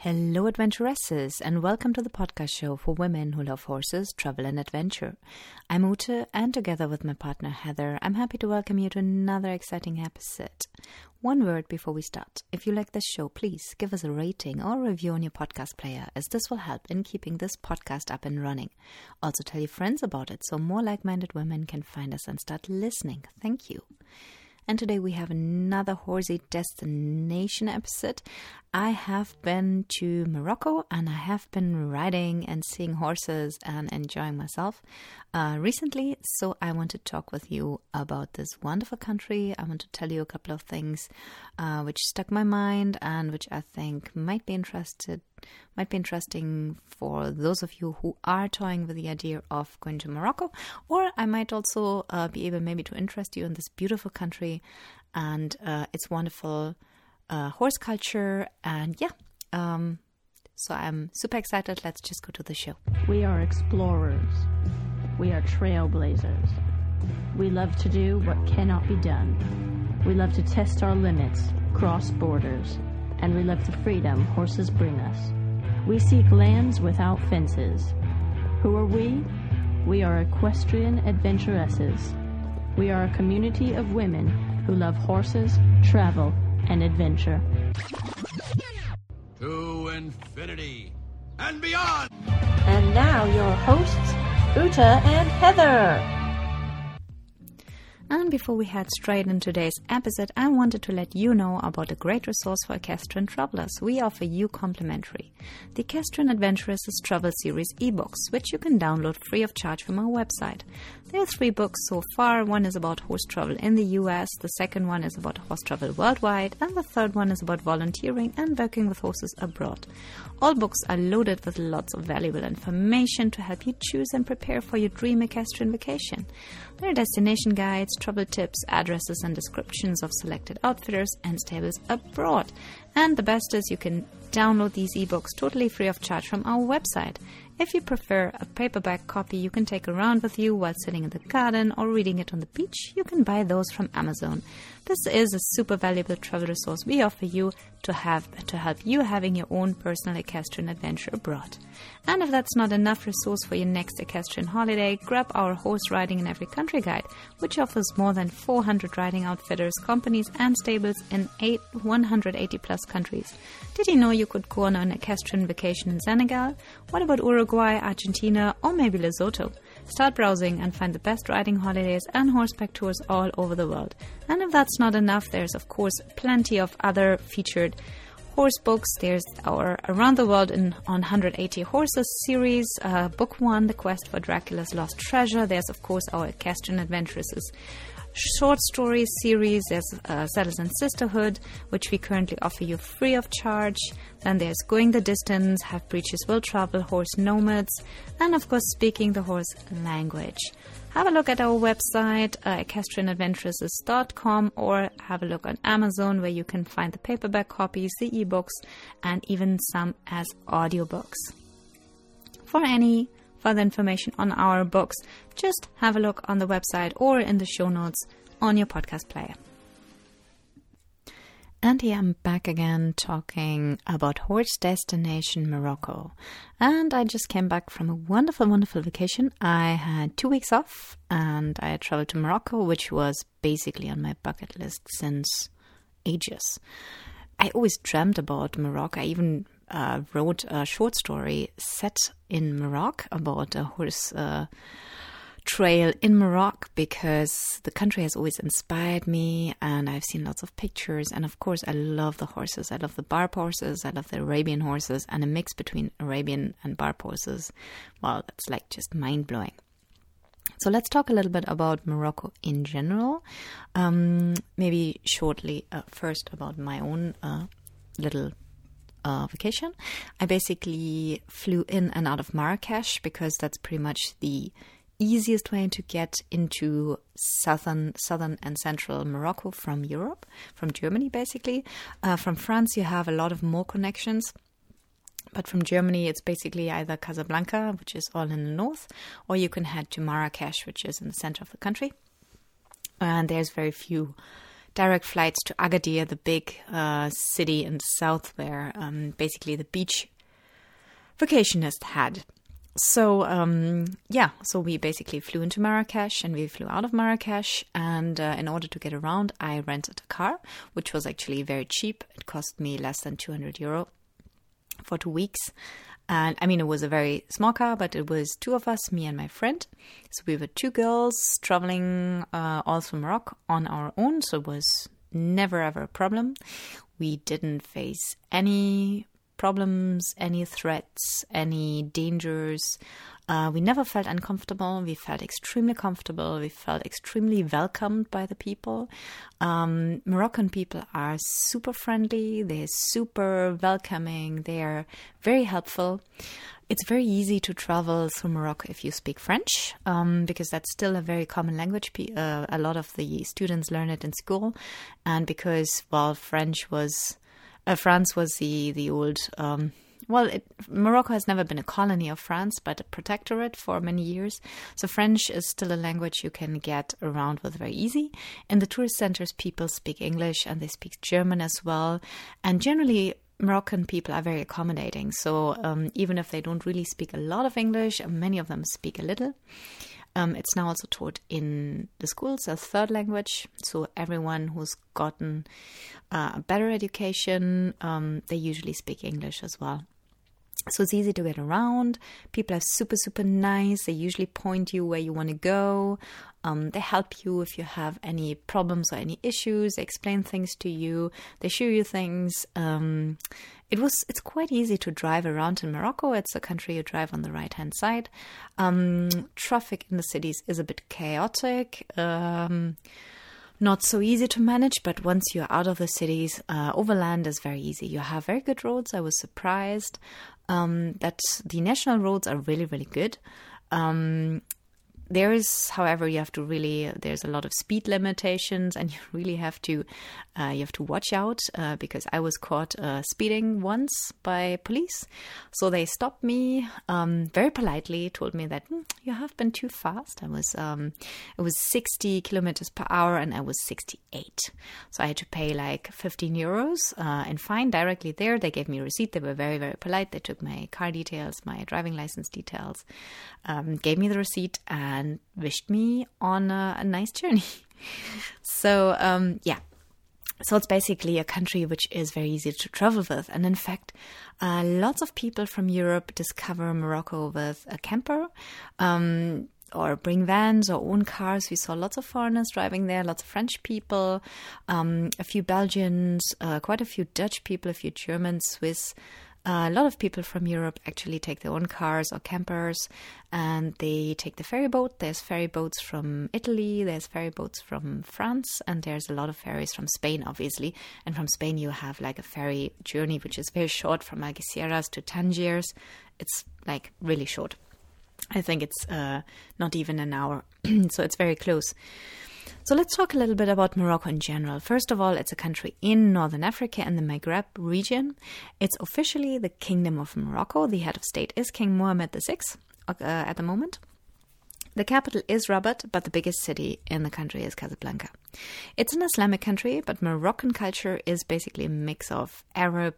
Hello, adventuresses, and welcome to the podcast show for women who love horses, travel, and adventure. I'm Ute, and together with my partner Heather, I'm happy to welcome you to another exciting episode. One word before we start. If you like this show, please give us a rating or a review on your podcast player, as this will help in keeping this podcast up and running. Also, tell your friends about it so more like minded women can find us and start listening. Thank you. And today we have another horsey destination episode. I have been to Morocco and I have been riding and seeing horses and enjoying myself uh, recently. So I want to talk with you about this wonderful country. I want to tell you a couple of things uh, which stuck my mind and which I think might be interested might be interesting for those of you who are toying with the idea of going to Morocco, or I might also uh, be able maybe to interest you in this beautiful country and uh, its wonderful uh, horse culture. And yeah, um, so I'm super excited. Let's just go to the show. We are explorers. We are trailblazers. We love to do what cannot be done. We love to test our limits, cross borders, and we love the freedom horses bring us. We seek lands without fences. Who are we? We are equestrian adventuresses. We are a community of women who love horses, travel, and adventure. To infinity and beyond! And now your hosts, Ute and Heather. And before we head straight into today's episode, I wanted to let you know about a great resource for equestrian travelers we offer you complimentary the Equestrian Adventuresses Travel Series ebooks, which you can download free of charge from our website. There are three books so far. One is about horse travel in the US, the second one is about horse travel worldwide, and the third one is about volunteering and working with horses abroad. All books are loaded with lots of valuable information to help you choose and prepare for your dream equestrian vacation. There are destination guides, travel tips, addresses, and descriptions of selected outfitters and stables abroad. And the best is you can download these ebooks totally free of charge from our website. If you prefer a paperback copy you can take around with you while sitting in the garden or reading it on the beach, you can buy those from Amazon. This is a super valuable travel resource we offer you to have to help you having your own personal equestrian adventure abroad. And if that's not enough resource for your next equestrian holiday, grab our Horse Riding in Every Country guide, which offers more than 400 riding outfitters, companies, and stables in eight, 180 plus countries. Did you know you could go on an equestrian vacation in Senegal? What about Uruguay, Argentina, or maybe Lesotho? Start browsing and find the best riding holidays and horseback tours all over the world. And if that's not enough, there's of course plenty of other featured horse books. There's our Around the World in on 180 Horses series, uh, book one, The Quest for Dracula's Lost Treasure. There's of course our Equestrian Adventuresses short story series. There's uh, and Sisterhood, which we currently offer you free of charge. Then there's Going the Distance, Have Breeches Will Travel, Horse Nomads, and of course, Speaking the Horse Language. Have a look at our website, uh, equestrianadventuresses.com, or have a look on Amazon where you can find the paperback copies, the ebooks, and even some as audiobooks. For any further information on our books, just have a look on the website or in the show notes on your podcast player. And here I'm back again talking about Horse Destination Morocco. And I just came back from a wonderful, wonderful vacation. I had two weeks off and I traveled to Morocco, which was basically on my bucket list since ages. I always dreamt about Morocco. I even uh, wrote a short story set in Morocco about a horse uh, trail in Morocco because the country has always inspired me and I've seen lots of pictures. And of course, I love the horses. I love the barb horses. I love the Arabian horses and a mix between Arabian and barb horses. Well, that's like just mind blowing. So let's talk a little bit about Morocco in general. Um, maybe shortly uh, first about my own uh, little uh, vacation. I basically flew in and out of Marrakesh because that's pretty much the easiest way to get into southern southern and central Morocco from Europe, from Germany basically. Uh, from France, you have a lot of more connections. But from Germany, it's basically either Casablanca, which is all in the north, or you can head to Marrakesh, which is in the center of the country. And there's very few direct flights to Agadir, the big uh, city in the south where um, basically the beach vacationists had. So um, yeah, so we basically flew into Marrakesh and we flew out of Marrakesh. And uh, in order to get around, I rented a car, which was actually very cheap. It cost me less than 200 euro for two weeks. And I mean, it was a very small car, but it was two of us, me and my friend. So we were two girls traveling uh, all through Morocco on our own. So it was never ever a problem. We didn't face any problems, any threats, any dangers. Uh, we never felt uncomfortable. We felt extremely comfortable. We felt extremely welcomed by the people. Um, Moroccan people are super friendly. They're super welcoming. They are very helpful. It's very easy to travel through Morocco if you speak French, um, because that's still a very common language. Uh, a lot of the students learn it in school, and because well, French was uh, France was the the old. Um, well, it, Morocco has never been a colony of France, but a protectorate for many years. So French is still a language you can get around with very easy. In the tourist centers, people speak English and they speak German as well. And generally, Moroccan people are very accommodating. So um, even if they don't really speak a lot of English, many of them speak a little. Um, it's now also taught in the schools as third language. So everyone who's gotten uh, a better education, um, they usually speak English as well. So it's easy to get around. People are super, super nice. They usually point you where you want to go. Um, they help you if you have any problems or any issues. They explain things to you. They show you things. Um, it was it's quite easy to drive around in Morocco. It's a country you drive on the right hand side. Um, traffic in the cities is a bit chaotic. Um, not so easy to manage, but once you're out of the cities, uh, overland is very easy. You have very good roads. I was surprised um, that the national roads are really, really good. Um, there is, however, you have to really. There's a lot of speed limitations, and you really have to. Uh, you have to watch out uh, because I was caught uh, speeding once by police. So they stopped me um, very politely, told me that mm, you have been too fast. I was um, it was 60 kilometers per hour, and I was 68. So I had to pay like 15 euros uh, in fine directly there. They gave me a receipt. They were very very polite. They took my car details, my driving license details, um, gave me the receipt. And and wished me on a, a nice journey. so, um, yeah. So it's basically a country which is very easy to travel with. And in fact, uh, lots of people from Europe discover Morocco with a camper. Um, or bring vans or own cars. We saw lots of foreigners driving there, lots of French people, um, a few Belgians, uh, quite a few Dutch people, a few Germans, Swiss, a lot of people from Europe actually take their own cars or campers and they take the ferry boat. There's ferry boats from Italy, there's ferry boats from France, and there's a lot of ferries from Spain, obviously. And from Spain, you have like a ferry journey, which is very short from Algeciras to Tangiers. It's like really short. I think it's uh, not even an hour, so it's very close. So let's talk a little bit about Morocco in general. First of all, it's a country in northern Africa and the Maghreb region. It's officially the Kingdom of Morocco. The head of state is King Mohammed VI uh, at the moment. The capital is Rabat, but the biggest city in the country is Casablanca. It's an Islamic country, but Moroccan culture is basically a mix of Arab,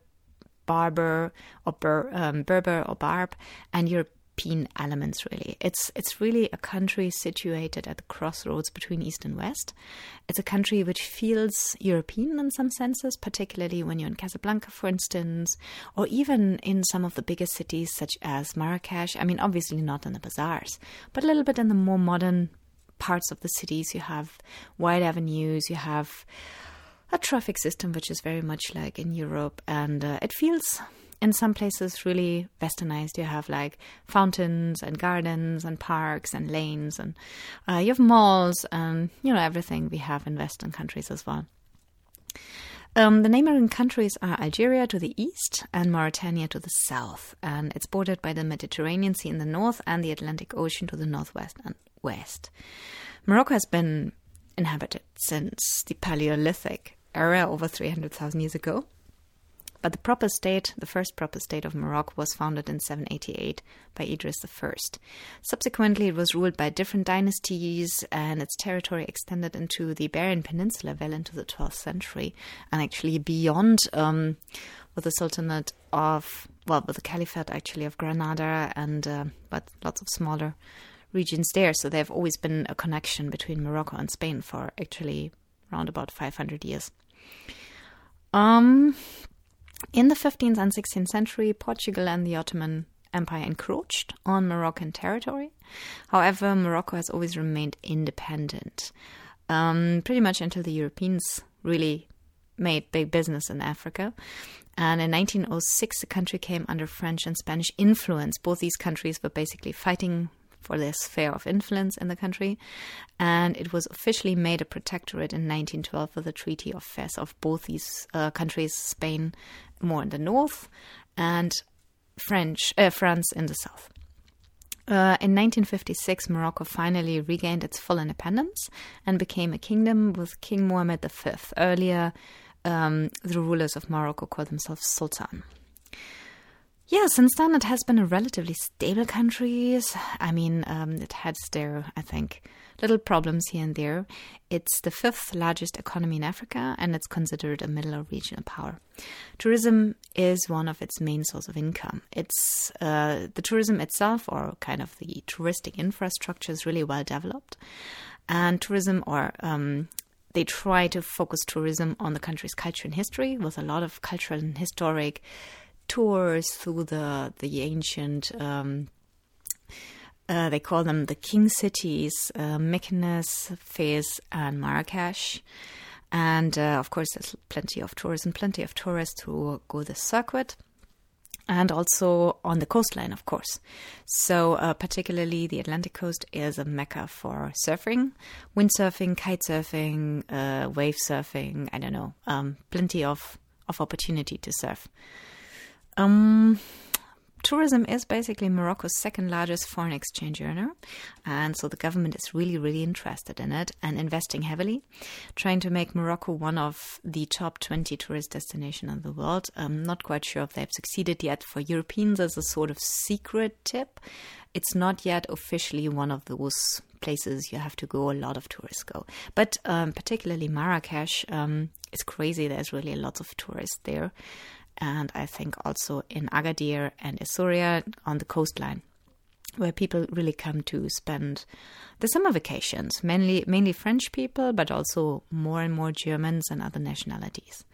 Berber, or Ber, um, Berber or Barb, and European European elements really. It's it's really a country situated at the crossroads between East and West. It's a country which feels European in some senses, particularly when you're in Casablanca, for instance, or even in some of the bigger cities such as Marrakesh. I mean, obviously not in the bazaars, but a little bit in the more modern parts of the cities. You have wide avenues, you have a traffic system which is very much like in Europe, and uh, it feels in some places really westernized. You have like fountains and gardens and parks and lanes, and uh, you have malls and you know everything we have in Western countries as well. Um, the neighboring countries are Algeria to the east and Mauritania to the south, and it's bordered by the Mediterranean Sea in the north and the Atlantic Ocean to the northwest and west. Morocco has been inhabited since the Paleolithic era over 300,000 years ago But the proper state, the first proper state of Morocco, was founded in 788 by Idris I. Subsequently, it was ruled by different dynasties, and its territory extended into the Iberian Peninsula well into the 12th century, and actually beyond um, with the Sultanate of, well, with the Caliphate actually of Granada, and uh, but lots of smaller regions there. So there have always been a connection between Morocco and Spain for actually around about 500 years. Um, in the 15th and 16th century, Portugal and the Ottoman Empire encroached on Moroccan territory. However, Morocco has always remained independent, um, pretty much until the Europeans really made big business in Africa. And in 1906, the country came under French and Spanish influence. Both these countries were basically fighting for their sphere of influence in the country. And it was officially made a protectorate in 1912 with the Treaty of Fez of both these uh, countries, Spain more in the north and French, uh, France in the south. Uh, in 1956, Morocco finally regained its full independence and became a kingdom with King Mohammed V. Earlier, um, the rulers of Morocco called themselves Sultan. Yeah, since then it has been a relatively stable country. I mean, um, it has their, I think, little problems here and there. It's the fifth largest economy in Africa and it's considered a middle or regional power. Tourism is one of its main source of income. It's uh, the tourism itself, or kind of the touristic infrastructure, is really well developed, and tourism or um, they try to focus tourism on the country's culture and history with a lot of cultural and historic tours through the the ancient. Um, uh, they call them the king cities, uh, Fez, and Marrakesh. And uh, of course, there's plenty of tourism, plenty of tourists who go the circuit and also on the coastline, of course. So, uh, particularly the Atlantic coast is a mecca for surfing, windsurfing, kite surfing, uh, wave surfing. I don't know, um, plenty of of opportunity to surf. Um, tourism is basically Morocco's second largest foreign exchange earner. And so the government is really, really interested in it and investing heavily, trying to make Morocco one of the top 20 tourist destinations in the world. I'm not quite sure if they've succeeded yet. For Europeans, as a sort of secret tip, it's not yet officially one of those places you have to go. A lot of tourists go. But um, particularly Marrakesh, um, it's crazy. There's really lots of tourists there and I think also in Agadir and Essaouira on the coastline, where people really come to spend the summer vacations. Mainly, mainly French people, but also more and more Germans and other nationalities.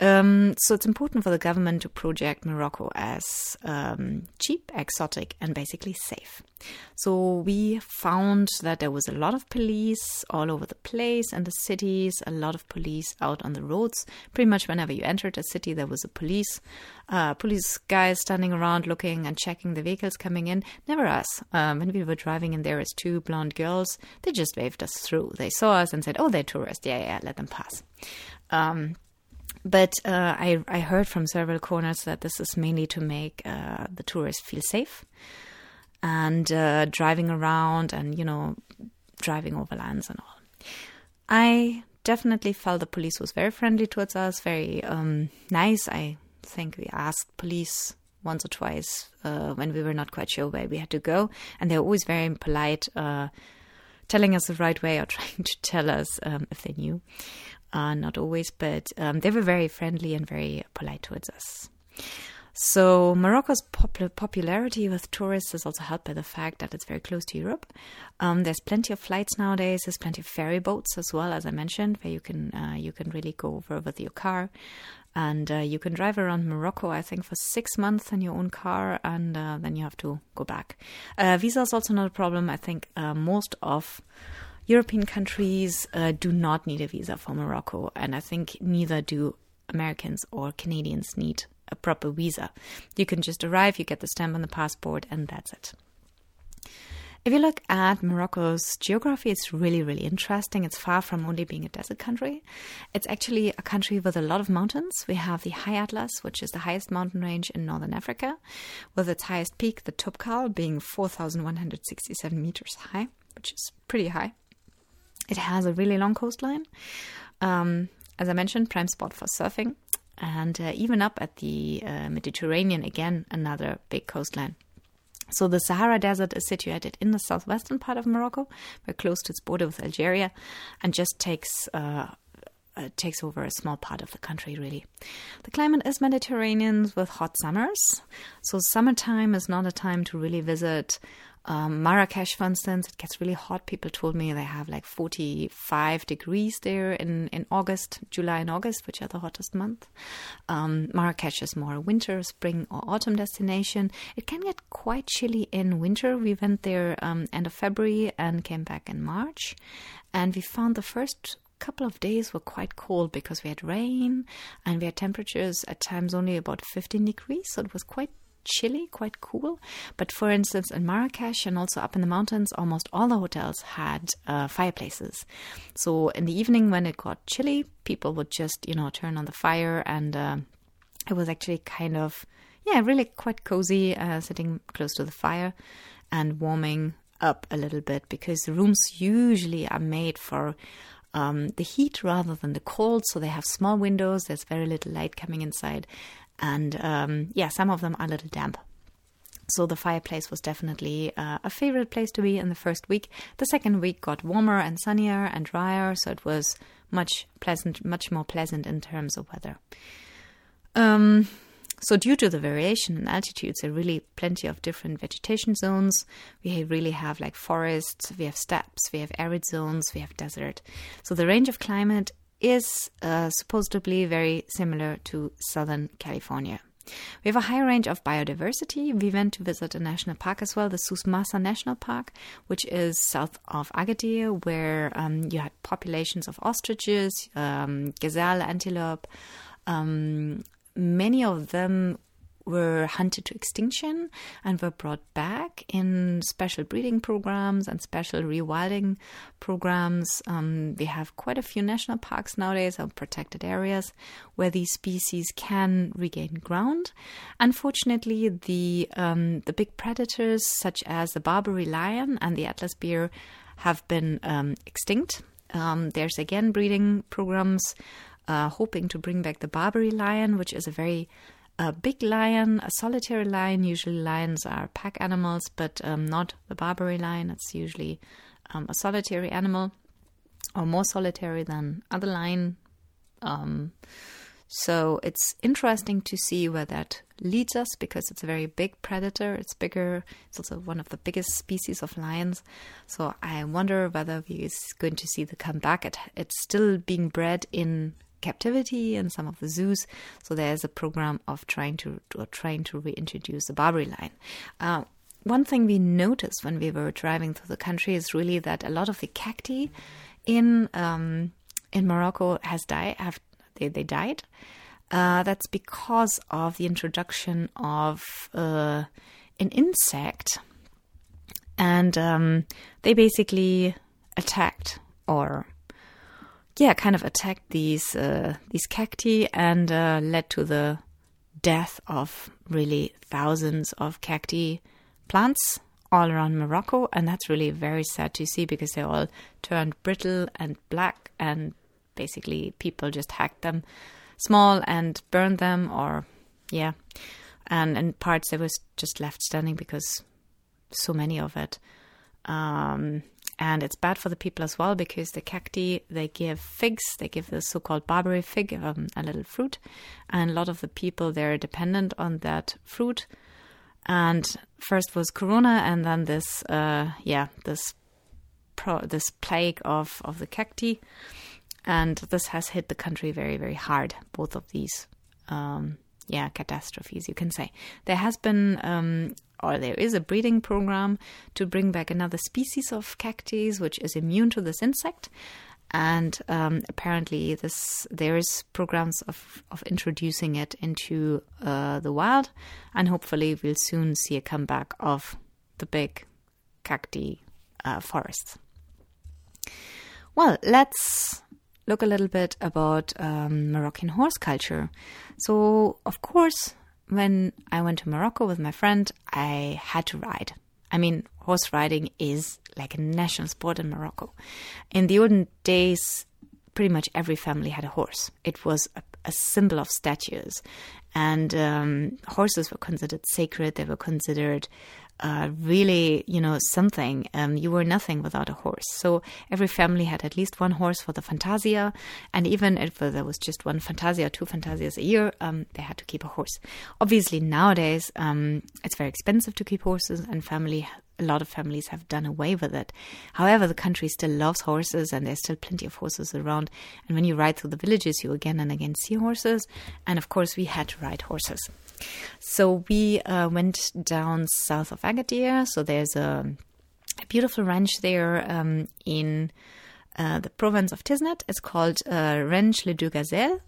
Um, so it's important for the government to project Morocco as um, cheap, exotic, and basically safe. So we found that there was a lot of police all over the place and the cities, a lot of police out on the roads. Pretty much whenever you entered a city, there was a police, uh, police guy standing around looking and checking the vehicles coming in. Never us. Um, when we were driving in there as two blonde girls, they just waved us through. They saw us and said, "Oh, they're tourists. Yeah, yeah, let them pass." But uh, I, I heard from several corners that this is mainly to make uh, the tourists feel safe and uh, driving around and, you know, driving over lands and all. I definitely felt the police was very friendly towards us, very um, nice. I think we asked police once or twice uh, when we were not quite sure where we had to go, and they were always very polite, uh, telling us the right way or trying to tell us um, if they knew uh, not always, but um, they were very friendly and very polite towards us. So Morocco's pop- popularity with tourists is also helped by the fact that it's very close to Europe. Um, there's plenty of flights nowadays. There's plenty of ferry boats as well, as I mentioned, where you can uh, you can really go over with your car, and uh, you can drive around Morocco. I think for six months in your own car, and uh, then you have to go back. Uh, visa is also not a problem. I think uh, most of European countries uh, do not need a visa for Morocco, and I think neither do Americans or Canadians need a proper visa. You can just arrive, you get the stamp on the passport, and that's it. If you look at Morocco's geography, it's really, really interesting. It's far from only being a desert country. It's actually a country with a lot of mountains. We have the High Atlas, which is the highest mountain range in northern Africa, with its highest peak, the Toubkal, being 4,167 meters high, which is pretty high. It has a really long coastline. Um, as I mentioned, prime spot for surfing. and uh, even up at the uh, Mediterranean, again, another big coastline. So the Sahara Desert is situated in the southwestern part of Morocco, very close to its border with Algeria, and just takes uh, uh, takes over a small part of the country, really. The climate is Mediterranean with hot summers. So, summertime is not a time to really visit um, Marrakesh, for instance, it gets really hot. People told me they have like 45 degrees there in, in August, July and August, which are the hottest months. Um, Marrakesh is more a winter, spring, or autumn destination. It can get quite chilly in winter. We went there um, end of February and came back in March. And we found the first couple of days were quite cold because we had rain and we had temperatures at times only about 15 degrees. So it was quite chilly, quite cool. But for instance, in Marrakesh and also up in the mountains, almost all the hotels had uh, fireplaces. So in the evening, when it got chilly, people would just, you know, turn on the fire, and uh, it was actually kind of, yeah, really quite cozy, uh, sitting close to the fire and warming up a little bit because the rooms usually are made for um, the heat rather than the cold. So they have small windows, there's very little light coming inside. And um, yeah, some of them are a little damp. So the fireplace was definitely uh, a favorite place to be in the first week. The second week got warmer and sunnier and drier, so it was much pleasant, much more pleasant in terms of weather. Um, so due to the variation in altitudes, there are really plenty of different vegetation zones. We really have like forests, we have steppes, we have arid zones, we have desert. So the range of climate is uh, supposedly very similar to Southern California. We have a high range of biodiversity. We went to visit a national park as well, the Souss-Massa National Park, which is south of Agadir, where um, you had populations of ostriches, um, gazelle, antelope. Um, many of them were hunted to extinction and were brought back in special breeding programs and special rewilding programs. Um, we have quite a few national parks nowadays or protected areas where these species can regain ground. Unfortunately, the um, the big predators such as the Barbary lion and the Atlas bear have been um, extinct. Um, there's again breeding programs uh, hoping to bring back the Barbary lion, which is a very a big lion, a solitary lion. Usually, lions are pack animals, but um, not the Barbary lion. It's usually um, a solitary animal, or more solitary than other lion. Um, so it's interesting to see where that leads us because it's a very big predator. It's bigger. It's also one of the biggest species of lions. So I wonder whether we're going to see the comeback. It, it's still being bred in captivity in some of the zoos. So there's a program of trying to trying to reintroduce the Barbary lion. Uh, one thing we noticed when we were driving through the country is really that a lot of the cacti in um, in Morocco has died. Have they, they died? Uh, that's because of the introduction of uh, an insect, and um, they basically attacked or yeah, kind of attacked these uh, these cacti and uh, led to the death of really thousands of cacti plants all around Morocco, and that's really very sad to see because they all turned brittle and black, and basically people just hacked them small and burned them, or yeah, and in parts they was just left standing because so many of it. Um, and it's bad for the people as well because the cacti they give figs they give the so-called barbary fig um, a little fruit. And a lot of the people they're dependent on that fruit. And first was corona and then this uh, yeah this pro- this plague of of the cacti. And this has hit the country very very hard both of these um, yeah catastrophes you can say. There has been um, or there is a breeding program to bring back another species of cactus which is immune to this insect. And um, apparently this there is programs of, of introducing it into uh, the wild. And hopefully we'll soon see a comeback of the big cacti uh, forests. Well let's look a little bit about um, Moroccan horse culture. So, of course, when I went to Morocco with my friend, I had to ride. I mean, horse riding is like a national sport in Morocco. In the olden days, pretty much every family had a horse. It was a, a symbol of statues. And um, horses were considered sacred, they were considered uh, really, you know, something. Um, you were nothing without a horse. So every family had at least one horse for the fantasia, and even if there was just one fantasia, two fantasias a year, um, they had to keep a horse. Obviously, nowadays um, it's very expensive to keep horses, and family a lot of families have done away with it. However, the country still loves horses and there's still plenty of horses around. And when you ride through the villages, you again and again see horses. And of course, we had to ride horses. So we uh, went down south of Agadir. So there's a, a beautiful ranch there um, in uh, the province of Tiznit. It's called uh, Ranch Le Deux Gazelles,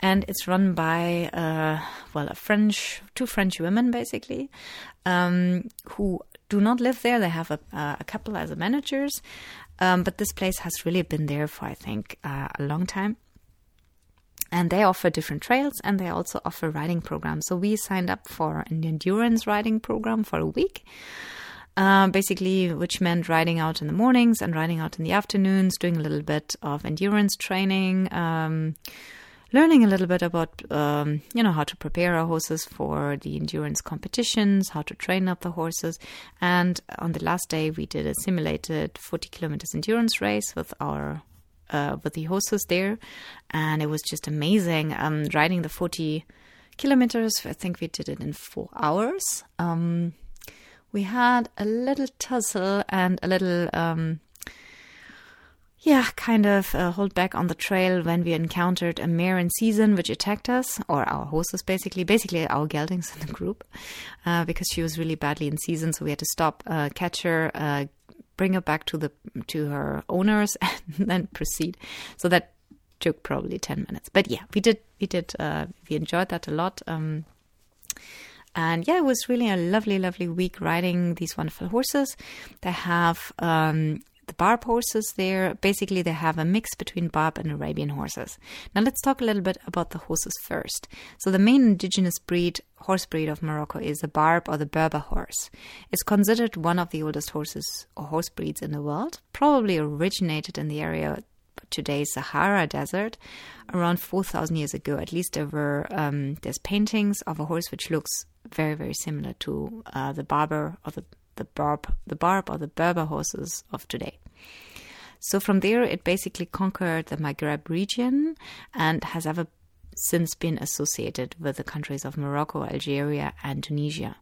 and it's run by uh, well a French two French women basically um, who do not live there. They have a, a couple as managers, um, but this place has really been there for I think uh, a long time and they offer different trails and they also offer riding programs. So we signed up for an endurance riding program for a week. Uh, basically, which meant riding out in the mornings and riding out in the afternoons, doing a little bit of endurance training, um, learning a little bit about, um, you know, how to prepare our horses for the endurance competitions, how to train up the horses. And on the last day, we did a simulated 40 kilometers endurance race with our uh, with the horses there, and it was just amazing. Um, riding the 40 kilometers, I think we did it in four hours. Um, we had a little tussle and a little, um, yeah, kind of uh, hold back on the trail when we encountered a mare in season which attacked us, or our horses basically, basically our geldings in the group, uh, because she was really badly in season. So we had to stop, uh, catch her, uh, bring her back to the to her owners and then proceed. So that took probably 10 minutes. But yeah, we did we did uh, we enjoyed that a lot. Um, and yeah, it was really a lovely, lovely week riding these wonderful horses. They have um, the Barb horses there, basically, they have a mix between Barb and Arabian horses. Now, let's talk a little bit about the horses first. So, the main indigenous breed, horse breed of Morocco is the Barb or the Berber horse. It's considered one of the oldest horses or horse breeds in the world, probably originated in the area today's Sahara Desert around 4,000 years ago. At least there were um, there's paintings of a horse which looks very very similar to uh, the barber or the the barb, the barb or the Berber horses of today. So from there, it basically conquered the Maghreb region and has ever since been associated with the countries of Morocco, Algeria, and Tunisia.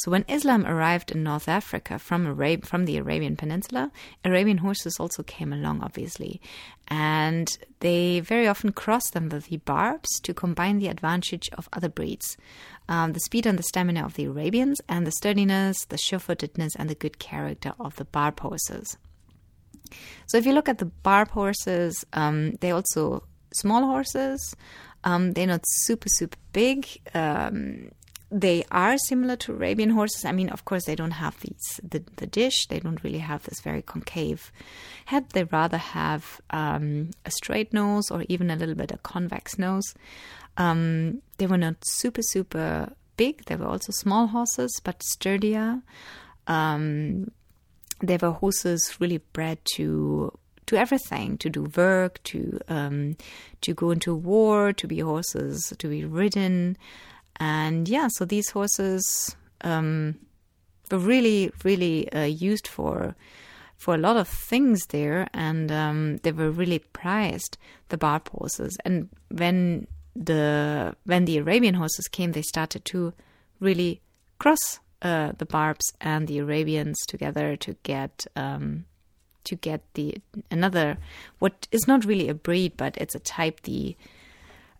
So when Islam arrived in North Africa from from the Arabian Peninsula, Arabian horses also came along, obviously, and they very often crossed them with the barbs to combine the advantage of other breeds, um, the speed and the stamina of the Arabians, and the sturdiness, the sure-footedness, and the good character of the barb horses. So if you look at the barb horses, um, they're also small horses. Um, they're not super super big. Um, they are similar to Arabian horses. I mean, of course, they don't have these the, the dish. They don't really have this very concave head. They rather have um, a straight nose or even a little bit a convex nose. Um, they were not super super big. They were also small horses, but sturdier. Um, they were horses really bred to to everything, to do work, to um, to go into war, to be horses, to be ridden. And yeah, so these horses um, were really, really uh, used for for a lot of things there, and um, they were really prized. The barb horses, and when the when the Arabian horses came, they started to really cross uh, the barbs and the Arabians together to get um, to get the another what is not really a breed, but it's a type the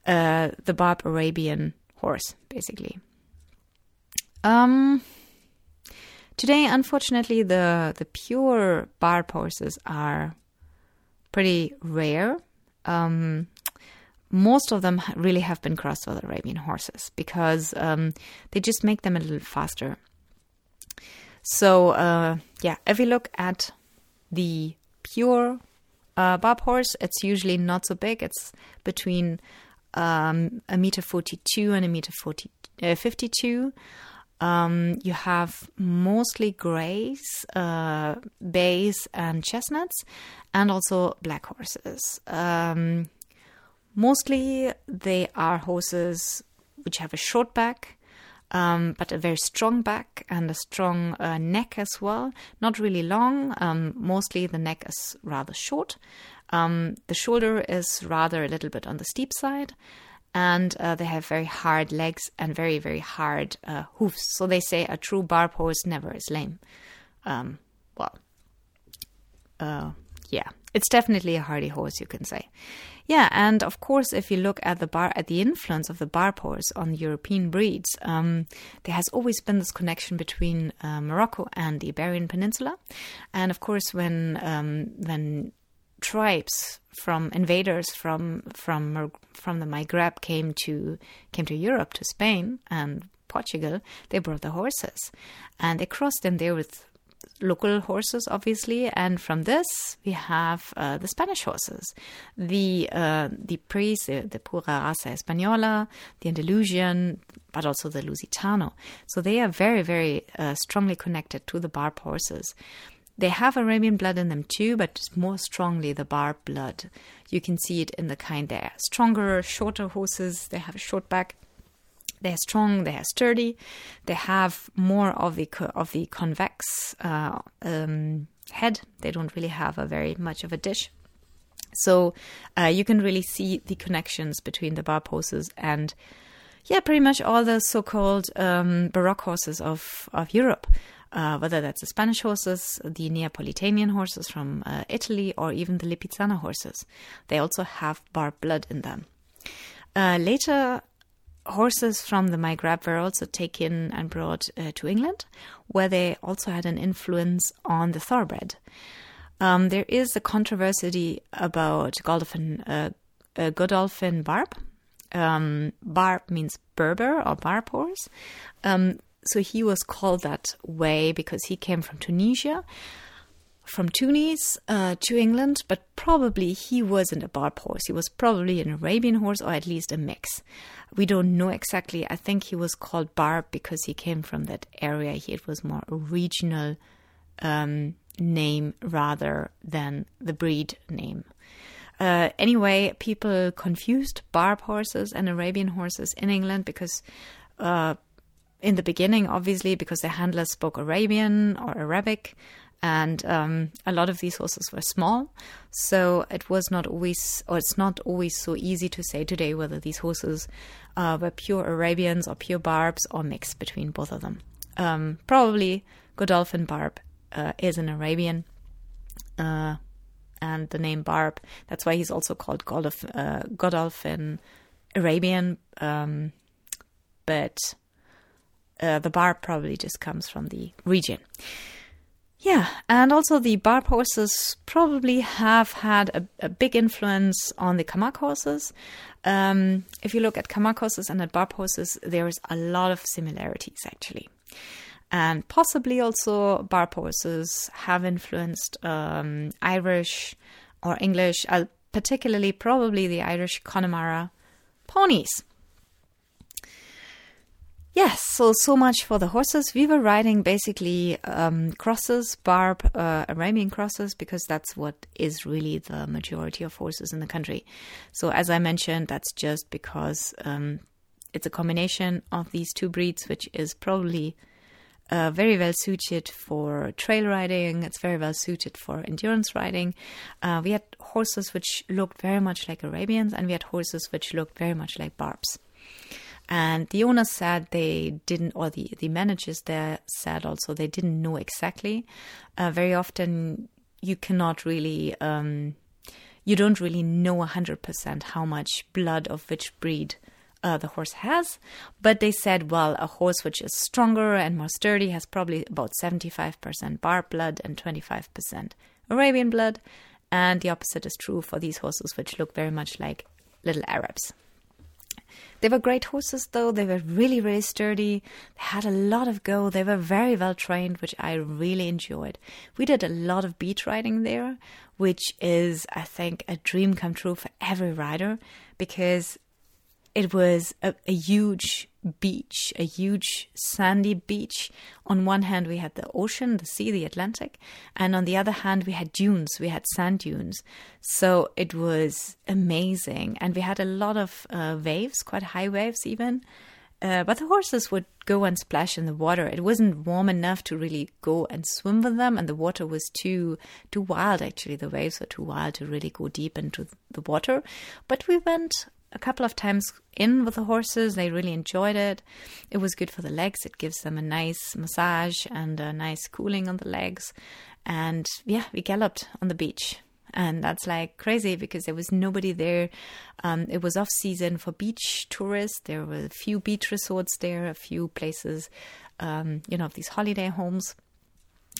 uh, the barb Arabian horse, basically. Um, today, unfortunately, the the pure barb horses are pretty rare. Um, most of them really have been crossed with Arabian horses because um, they just make them a little faster. So, uh, yeah, if you look at the pure uh, barb horse, it's usually not so big. It's between um, a meter 42 and a meter 40, uh, 52. Um, you have mostly grays, uh, bays, and chestnuts, and also black horses. Um, mostly they are horses which have a short back, um, but a very strong back and a strong uh, neck as well. Not really long. Um, mostly the neck is rather short. Um, the shoulder is rather a little bit on the steep side. And uh, they have very hard legs and very, very hard uh, hoofs. So they say a true barb horse never is lame. Um, well, uh, yeah, it's definitely a hardy horse, you can say. Yeah, and of course, if you look at the bar at the influence of the barb horse on European breeds, um, there has always been this connection between uh, Morocco and the Iberian Peninsula, and of course, when um, when tribes from invaders from from from the Maghreb came to came to Europe to Spain and Portugal, they brought the horses, and they crossed them there with local horses, obviously, and from this we have uh, the Spanish horses, the uh, the Pries, the, the Pura Raza Española, the Andalusian, but also the Lusitano. So they are very, very uh, strongly connected to the barb horses. They have Arabian blood in them too, but more strongly the barb blood. You can see it in the kind they're stronger, shorter horses. They have a short back they're strong, they're sturdy, they have more of the of the convex uh, um, head. They don't really have a very much of a dish. So uh, you can really see the connections between the barb horses and yeah, pretty much all the so-called um, Baroque horses of of Europe. Uh, whether that's the Spanish horses, the Neapolitanian horses from uh, Italy, or even the Lipizzaner horses, they also have barb blood in them. Uh, later, horses from the Maghreb were also taken and brought uh, to England, where they also had an influence on the thoroughbred. Um, there is a controversy about Godolphin, uh, Godolphin Barb. Um, barb means Berber or barb horse. Um, so he was called that way because he came from Tunisia from Tunis uh, to England, but probably he wasn't a barb horse. He was probably an Arabian horse or at least a mix. We don't know exactly. I think he was called barb because he came from that area. It was more a regional um, name rather than the breed name. Uh, anyway, people confused barb horses and Arabian horses in England because uh, in the beginning, obviously, because the handlers spoke Arabian or Arabic, and um, a lot of these horses were small, so it was not always, or it's not always so easy to say today whether these horses uh, were pure Arabians or pure Barbs or mixed between both of them. Um, probably Godolphin Barb uh, is an Arabian, uh, and the name Barb, that's why he's also called Godolphin, uh, Godolphin Arabian, um, but uh, the Barb probably just comes from the region. Yeah, and also the barb horses probably have had a, a big influence on the Camargue horses. Um, if you look at Camargue horses and at barb horses, there's a lot of similarities actually. And possibly also barb horses have influenced um, Irish or English, uh, particularly probably the Irish Connemara ponies. Yes, so so much for the horses. We were riding basically um, crosses, barb, uh, Arabian crosses, because that's what is really the majority of horses in the country. So as I mentioned, that's just because um, it's a combination of these two breeds, which is probably uh, very well suited for trail riding. It's very well suited for endurance riding. Uh, we had horses which looked very much like Arabians, and we had horses which looked very much like barbs. And the owners said they didn't, or the, the managers there said also they didn't know exactly. Uh, very often, you cannot really, um, you don't really know 100% how much blood of which breed uh, the horse has. But they said, well, a horse which is stronger and more sturdy has probably about 75% barb blood and 25% Arabian blood. And the opposite is true for these horses, which look very much like little Arabs. They were great horses, though. They were really, really sturdy. They had a lot of go. They were very well trained, which I really enjoyed. We did a lot of beat riding there, which is, I think, a dream come true for every rider because it was a, a, huge beach, a huge sandy beach. On one hand, we had the ocean, the sea, the Atlantic, and on the other hand, we had dunes, we had sand dunes. So it was amazing. And we had a lot of uh, waves, quite high waves even. Uh, but the horses would go and splash in the water. It wasn't warm enough to really go and swim with them, and the water was too too wild. Actually, the waves were too wild to really go deep into the water. But we went a couple of times in with the horses. They really enjoyed it. It was good for the legs. It gives them a nice massage and a nice cooling on the legs. And yeah, we galloped on the beach and that's like crazy because there was nobody there. Um, it was off season for beach tourists. There were a few beach resorts there, a few places, um, you know, these holiday homes.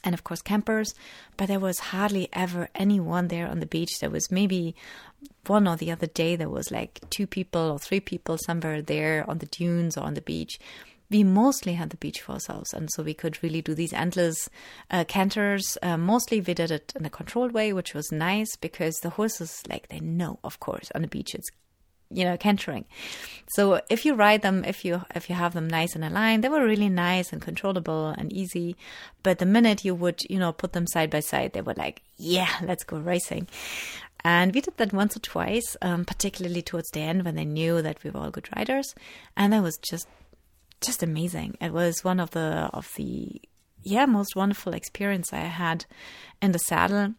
And of course, campers, but there was hardly ever anyone there on the beach. There was maybe one or the other day, there was like two people or three people somewhere there on the dunes or on the beach. We mostly had the beach for ourselves, and so we could really do these endless uh, canters. Uh, mostly, we did it in a controlled way, which was nice because the horses, like, they know, of course, on the beach it's you know cantering. So if you ride them if you if you have them nice in a line they were really nice and controllable and easy. But the minute you would you know put them side by side they were like yeah let's go racing and we did that once or twice um, particularly towards the end when they knew that we were all good riders and that was just just amazing. It was one of the of the yeah most wonderful experience I had in the saddle.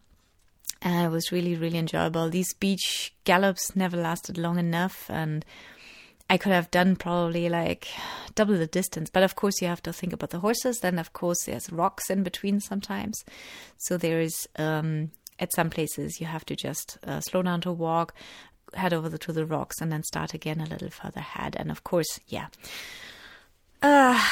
And it was really, really enjoyable. These beach gallops never lasted long enough, and I could have done probably like double the distance. But of course, you have to think about the horses. Then, of course, there's rocks in between sometimes. So there is, um, at some places, you have to just uh, slow down to walk, head over to the rocks, and then start again a little further ahead. And of course, yeah, uh,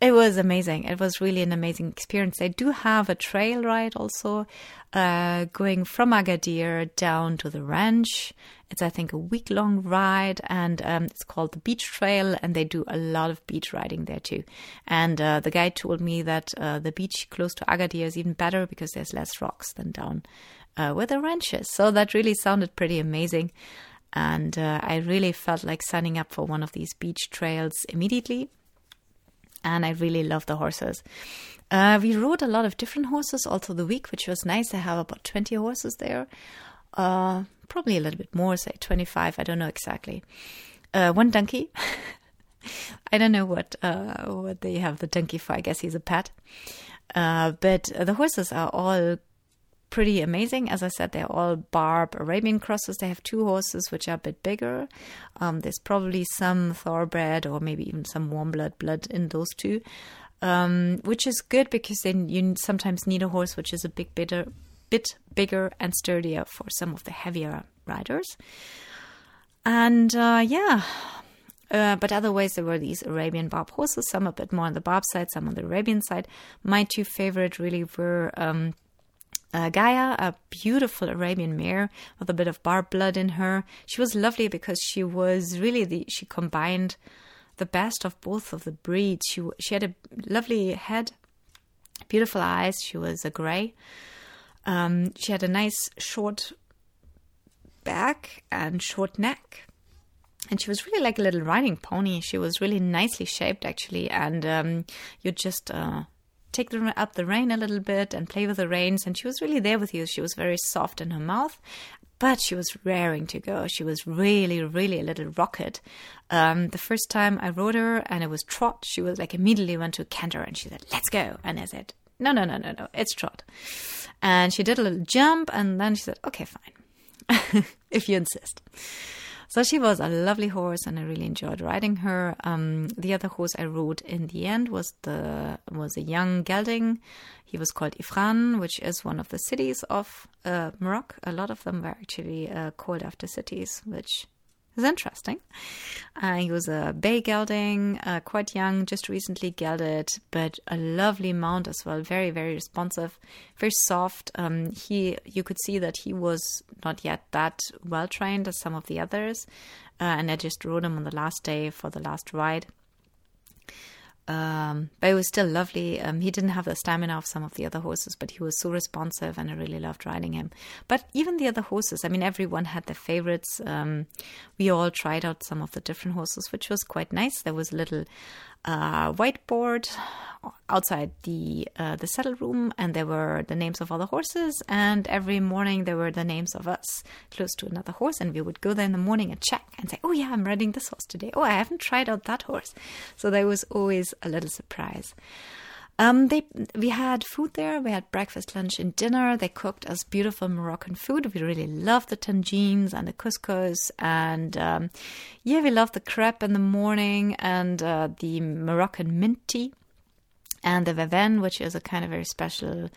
it was amazing. It was really an amazing experience. They do have a trail ride also, uh, going from Agadir down to the ranch. It's, I think, a week long ride and um, it's called the Beach Trail. And they do a lot of beach riding there too. And uh, the guide told me that uh, the beach close to Agadir is even better because there's less rocks than down uh, where the ranch is. So that really sounded pretty amazing. And uh, I really felt like signing up for one of these beach trails immediately and I really love the horses. Uh, we rode a lot of different horses also the week, which was nice. I have about 20 horses there. Uh, probably a little bit more, say 25, I don't know exactly. Uh, one donkey. I don't know what uh, what they have the donkey for. I guess he's a pet. Uh, but the horses are all pretty amazing. As I said, they're all Barb Arabian crosses. They have two horses which are a bit bigger. Um, there's probably some thoroughbred or maybe even some warm blood blood in those two, um, which is good because then you sometimes need a horse which is a big bit, bit bigger and sturdier for some of the heavier riders. And uh, yeah. Uh, but otherwise, there were these Arabian Barb horses, some a bit more on the Barb side, some on the Arabian side. My two favorite really were um, uh, Gaia, a beautiful Arabian mare with a bit of barb blood in her. She was lovely because she was really the she combined the best of both of the breeds. She she had a lovely head, beautiful eyes. She was a grey. Um, she had a nice short back and short neck. And she was really like a little riding pony. She was really nicely shaped, actually. And um, you just uh, take the, up the rein a little bit and play with the reins. And she was really there with you. She was very soft in her mouth, but she was raring to go. She was really, really a little rocket. Um, the first time I rode her and it was trot, she was like immediately went to canter and she said, let's go. And I said, no, no, no, no, no, it's trot. And she did a little jump and then she said, okay, fine, if you insist. So she was a lovely horse, and I really enjoyed riding her. Um, the other horse I rode in the end was the was a young gelding. He was called Ifrane, which is one of the cities of uh, Morocco. A lot of them were actually uh, called after cities, which is interesting. Uh, he was a bay gelding, uh, quite young, just recently gelded, but a lovely mount as well. Very, very responsive, very soft. Um, he, you could see that he was not yet that well trained as some of the others, uh, and I just rode him on the last day for the last ride. Um, but it was still lovely. Um, he didn't have the stamina of some of the other horses, but he was so responsive, and I really loved riding him. But even the other horses, I mean, everyone had their favorites. Um, we all tried out some of the different horses, which was quite nice. There was a little uh, whiteboard outside the uh, the saddle room, and there were the names of all the horses. And every morning there were the names of us close to another horse, and we would go there in the morning and check and say, "Oh yeah, I'm riding this horse today. Oh, I haven't tried out that horse." So there was always a little surprise. Um, they we had food there. We had breakfast, lunch, and dinner. They cooked us beautiful Moroccan food. We really loved the tangines and the couscous, and um, yeah, we loved the crepe in the morning and uh, the Moroccan mint tea and the verveine, which is a kind of very special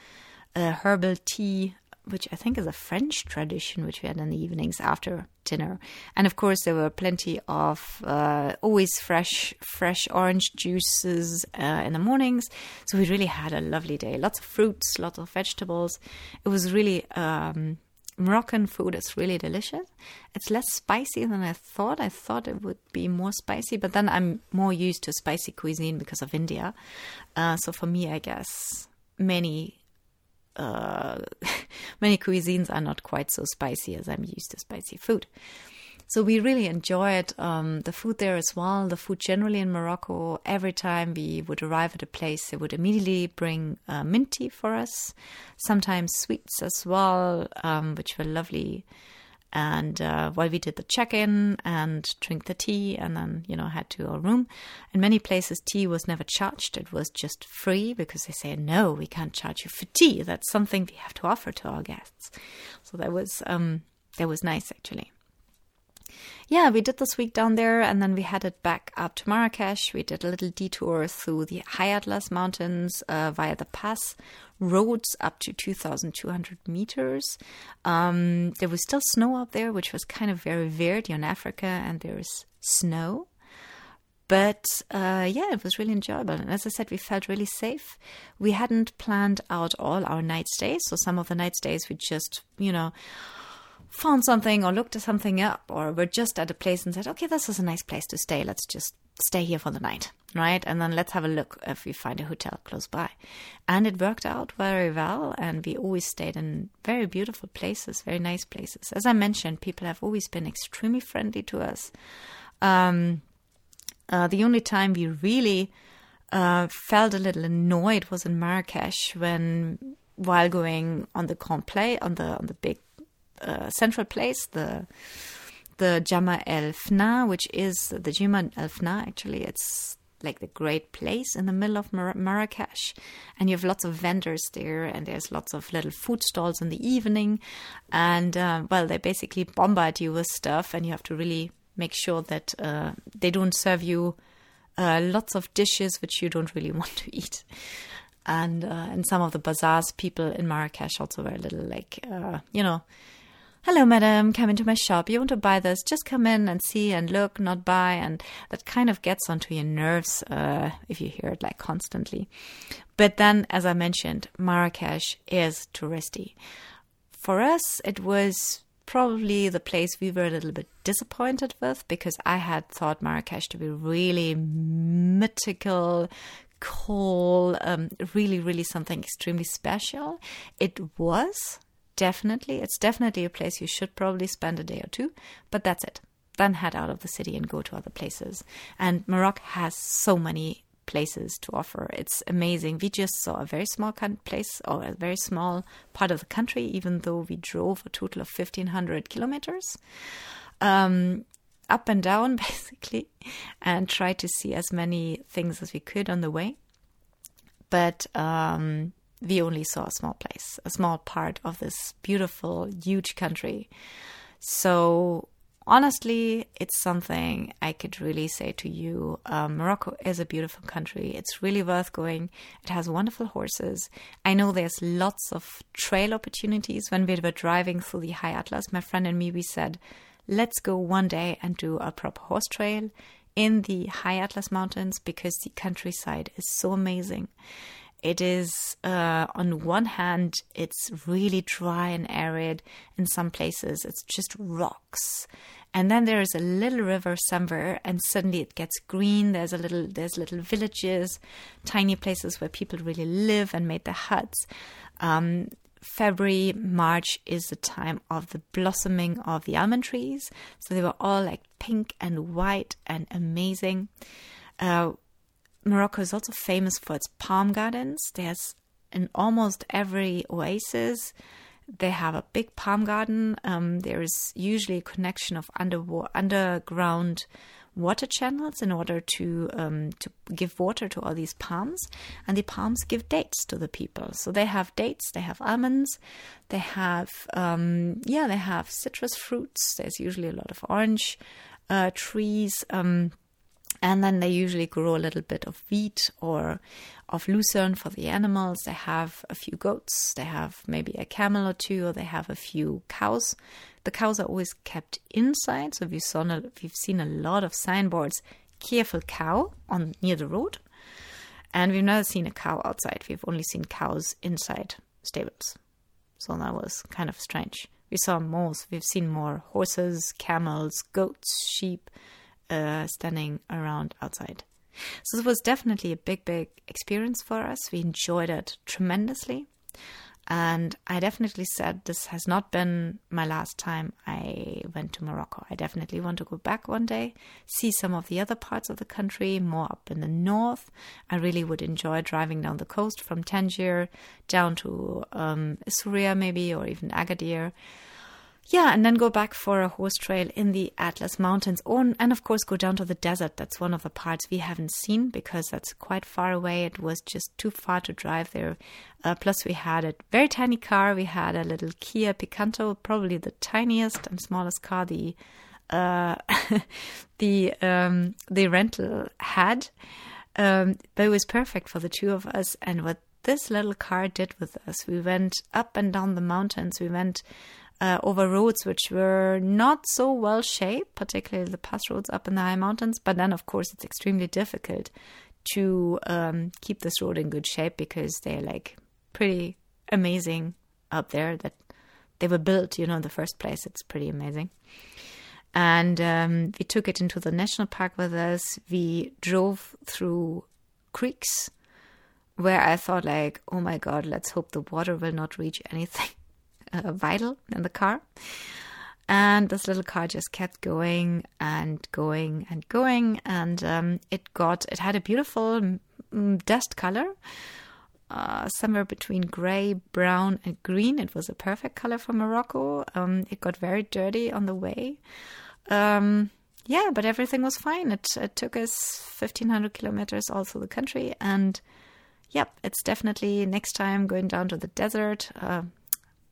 uh, herbal tea which I think is a French tradition, which we had in the evenings after dinner. And of course, there were plenty of uh, always fresh, fresh orange juices uh, in the mornings. So we really had a lovely day. Lots of fruits, lots of vegetables. It was really um, Moroccan food is really delicious. It's less spicy than I thought. I thought it would be more spicy, but then I'm more used to spicy cuisine because of India. Uh, so for me, I guess many uh, many cuisines are not quite so spicy as I'm used to spicy food. So we really enjoyed um, the food there as well. The food generally in Morocco. Every time we would arrive at a place, they would immediately bring uh, mint tea for us. Sometimes sweets as well, um, which were lovely. And uh, while we did the check in and drink the tea, and then, you know, head to our room, in many places, tea was never charged. It was just free because they say, no, we can't charge you for tea. That's something we have to offer to our guests. So that was, um, that was nice actually yeah, we did this week down there and then we headed back up to Marrakesh. We did a little detour through the High Atlas Mountains uh, via the pass roads up to 2,200 meters. Um, there was still snow up there, which was kind of very weird. You're in Africa and there's snow. But uh, yeah, it was really enjoyable. And as I said, we felt really safe. We hadn't planned out all our night stays. So some of the night stays we just, you know, found something or looked something up or were just at a place and said, okay, this is a nice place to stay. Let's just stay here for the night, right? And then let's have a look if we find a hotel close by. And it worked out very well. And we always stayed in very beautiful places, very nice places. As I mentioned, people have always been extremely friendly to us. Um, uh, the only time we really uh, felt a little annoyed was in Marrakesh when, while going on the Grand on the on the big uh, central place, the the Jama El Fna, which is the Jama El Fna. Actually, it's like the great place in the middle of Mar- Marrakesh, and you have lots of vendors there, and there's lots of little food stalls in the evening, and uh, well, they basically bombard you with stuff, and you have to really make sure that uh, they don't serve you uh, lots of dishes which you don't really want to eat. And uh, in some of the bazaars, people in Marrakesh also were a little like, uh, you know, hello, madam, come into my shop. You want to buy this? Just come in and see and look, not buy. And that kind of gets onto your nerves uh, if you hear it like constantly. But then, as I mentioned, Marrakesh is touristy. For us, it was probably the place we were a little bit disappointed with because I had thought Marrakesh to be really mythical, cool, um, really, really something extremely special. It was definitely. It's definitely a place you should probably spend a day or two, but that's it. Then head out of the city and go to other places. And Morocco has so many places to offer. It's amazing. We just saw a very small place or a very small part of the country, even though we drove a total of 1500 kilometers. Um, up and down, basically, and tried to see as many things as we could on the way. But um, we only saw a small place, a small part of this beautiful, huge country. So, honestly, it's something I could really say to you. Um, Morocco is a beautiful country. It's really worth going. It has wonderful horses. I know there's lots of trail opportunities. When we were driving through the High Atlas, my friend and me, we said, let's go one day and do a proper horse trail in the High Atlas Mountains because the countryside is so amazing. It is, uh, on one hand, it's really dry and arid. In some places, it's just rocks. and then there is a little river somewhere and suddenly it gets green there's a little there's little villages tiny places where people really live and made their huts um, February, March is the time of the blossoming of the almond trees. So they were all like pink and white and amazing. Uh, Morocco is also famous for its palm gardens. There's in almost every oasis, they have a big palm garden. Um, there is usually a connection of underground water channels in order to um, to give water to all these palms, and the palms give dates to the people. So they have dates, they have almonds, they have um, yeah, they have citrus fruits. There's usually a lot of orange uh, trees. Um, and then they usually grow a little bit of wheat or of lucerne for the animals. They have a few goats, they have maybe a camel or two, or they have a few cows. The cows are always kept inside, so we've, seen a, we've seen a lot of signboards, careful cow, on near the road. And we've never seen a cow outside. We've only seen cows inside stables. So that was kind of strange. We saw more. we've seen more horses, camels, goats, sheep, uh, standing around outside. So it was definitely a big, big experience for us. We enjoyed it tremendously. And I definitely said this has not been my last time I went to Morocco. I definitely want to go back one day, see some of the other parts of the country, more up in the north. I really would enjoy driving down the coast from Tangier down to um, Essaouira, maybe, or even Agadir yeah, and then go back for a horse trail in the Atlas Mountains, or, and of course go down to the desert. That's one of the parts we haven't seen because that's quite far away. It was just too far to drive there. Uh, plus, we had a very tiny car. We had a little Kia Picanto, probably the tiniest and smallest car the uh, the um, the rental had. Um, but it was perfect for the two of us. And what this little car did with us, we went up and down the mountains. We went uh, over roads which were not so well shaped, particularly the pass roads up in the high mountains. But then, of course, it's extremely difficult to um, keep this road in good shape because they're like pretty amazing up there that they were built, you know, in the first place. It's pretty amazing. And um, we took it into the national park with us. We drove through creeks where I thought, like, oh my God, let's hope the water will not reach anything uh, vital in the car. And this little car just kept going and going and going, and um, it got it had a beautiful dust color, uh, somewhere between grey, brown, and green. It was a perfect color for Morocco. Um, it got very dirty on the way. Um, yeah, but everything was fine. It, it took us 1500 kilometers all through the country, and yep, it's definitely next time going down to the desert. Uh,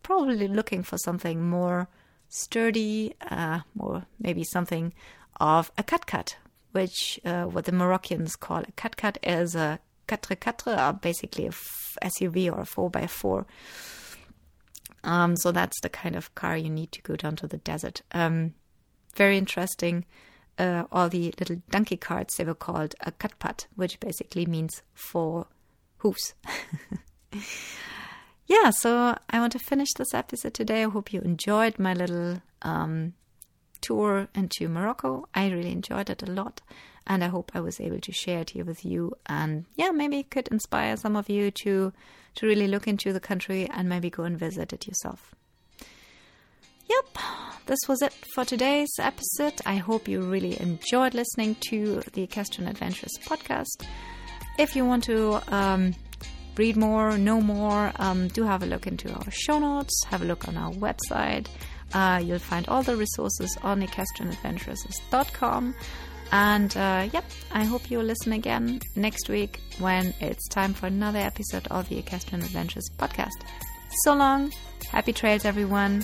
probably looking for something more sturdy, uh, more maybe something of a cut, which uh, what the Moroccans call a cut is a 4x4, uh, basically a SUV or a 4x4. Um, so that's the kind of car you need to go down to the desert. Um, very interesting. Uh, all the little donkey carts, they were called a katpat, which basically means four hooves. yeah, so I want to finish this episode today. I hope you enjoyed my little um, tour into Morocco. I really enjoyed it a lot, and I hope I was able to share it here with you. And yeah, maybe it could inspire some of you to to really look into the country and maybe go and visit it yourself. Yep, this was it for today's episode. I hope you really enjoyed listening to the Equestrian Adventuresses podcast. If you want to um, read more, know more, um, do have a look into our show notes, have a look on our website. Uh, you'll find all the resources on equestrianadventuresses.com. And uh, yep, I hope you'll listen again next week when it's time for another episode of the Equestrian Adventuresses podcast. So long, happy trails, everyone.